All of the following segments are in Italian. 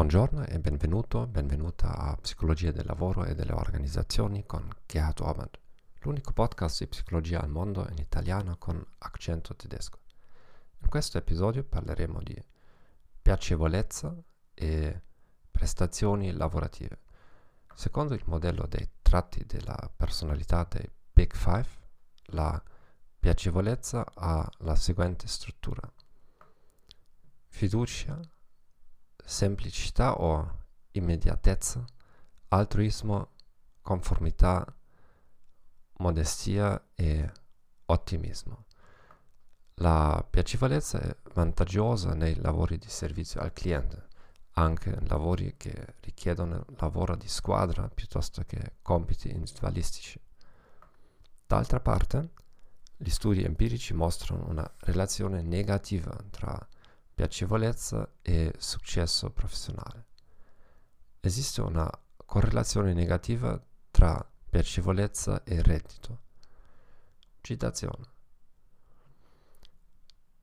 Buongiorno e benvenuto, benvenuta a Psicologia del lavoro e delle organizzazioni con Gerhard Ormand, l'unico podcast di psicologia al mondo in italiano con accento tedesco. In questo episodio parleremo di piacevolezza e prestazioni lavorative. Secondo il modello dei tratti della personalità dei Big Five, la piacevolezza ha la seguente struttura. Fiducia, semplicità o immediatezza, altruismo, conformità, modestia e ottimismo. La piacevolezza è vantaggiosa nei lavori di servizio al cliente, anche in lavori che richiedono lavoro di squadra piuttosto che compiti individualistici. D'altra parte, gli studi empirici mostrano una relazione negativa tra piacevolezza e successo professionale. Esiste una correlazione negativa tra piacevolezza e reddito. Citazione.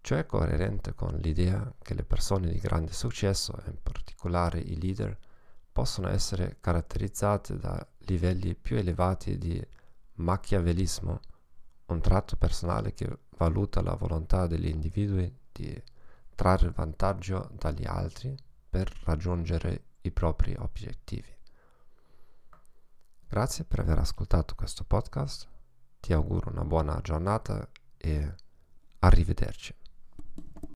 Ciò è coerente con l'idea che le persone di grande successo, in particolare i leader, possono essere caratterizzate da livelli più elevati di macchiavellismo un tratto personale che valuta la volontà degli individui di trarre vantaggio dagli altri per raggiungere i propri obiettivi. Grazie per aver ascoltato questo podcast, ti auguro una buona giornata e arrivederci.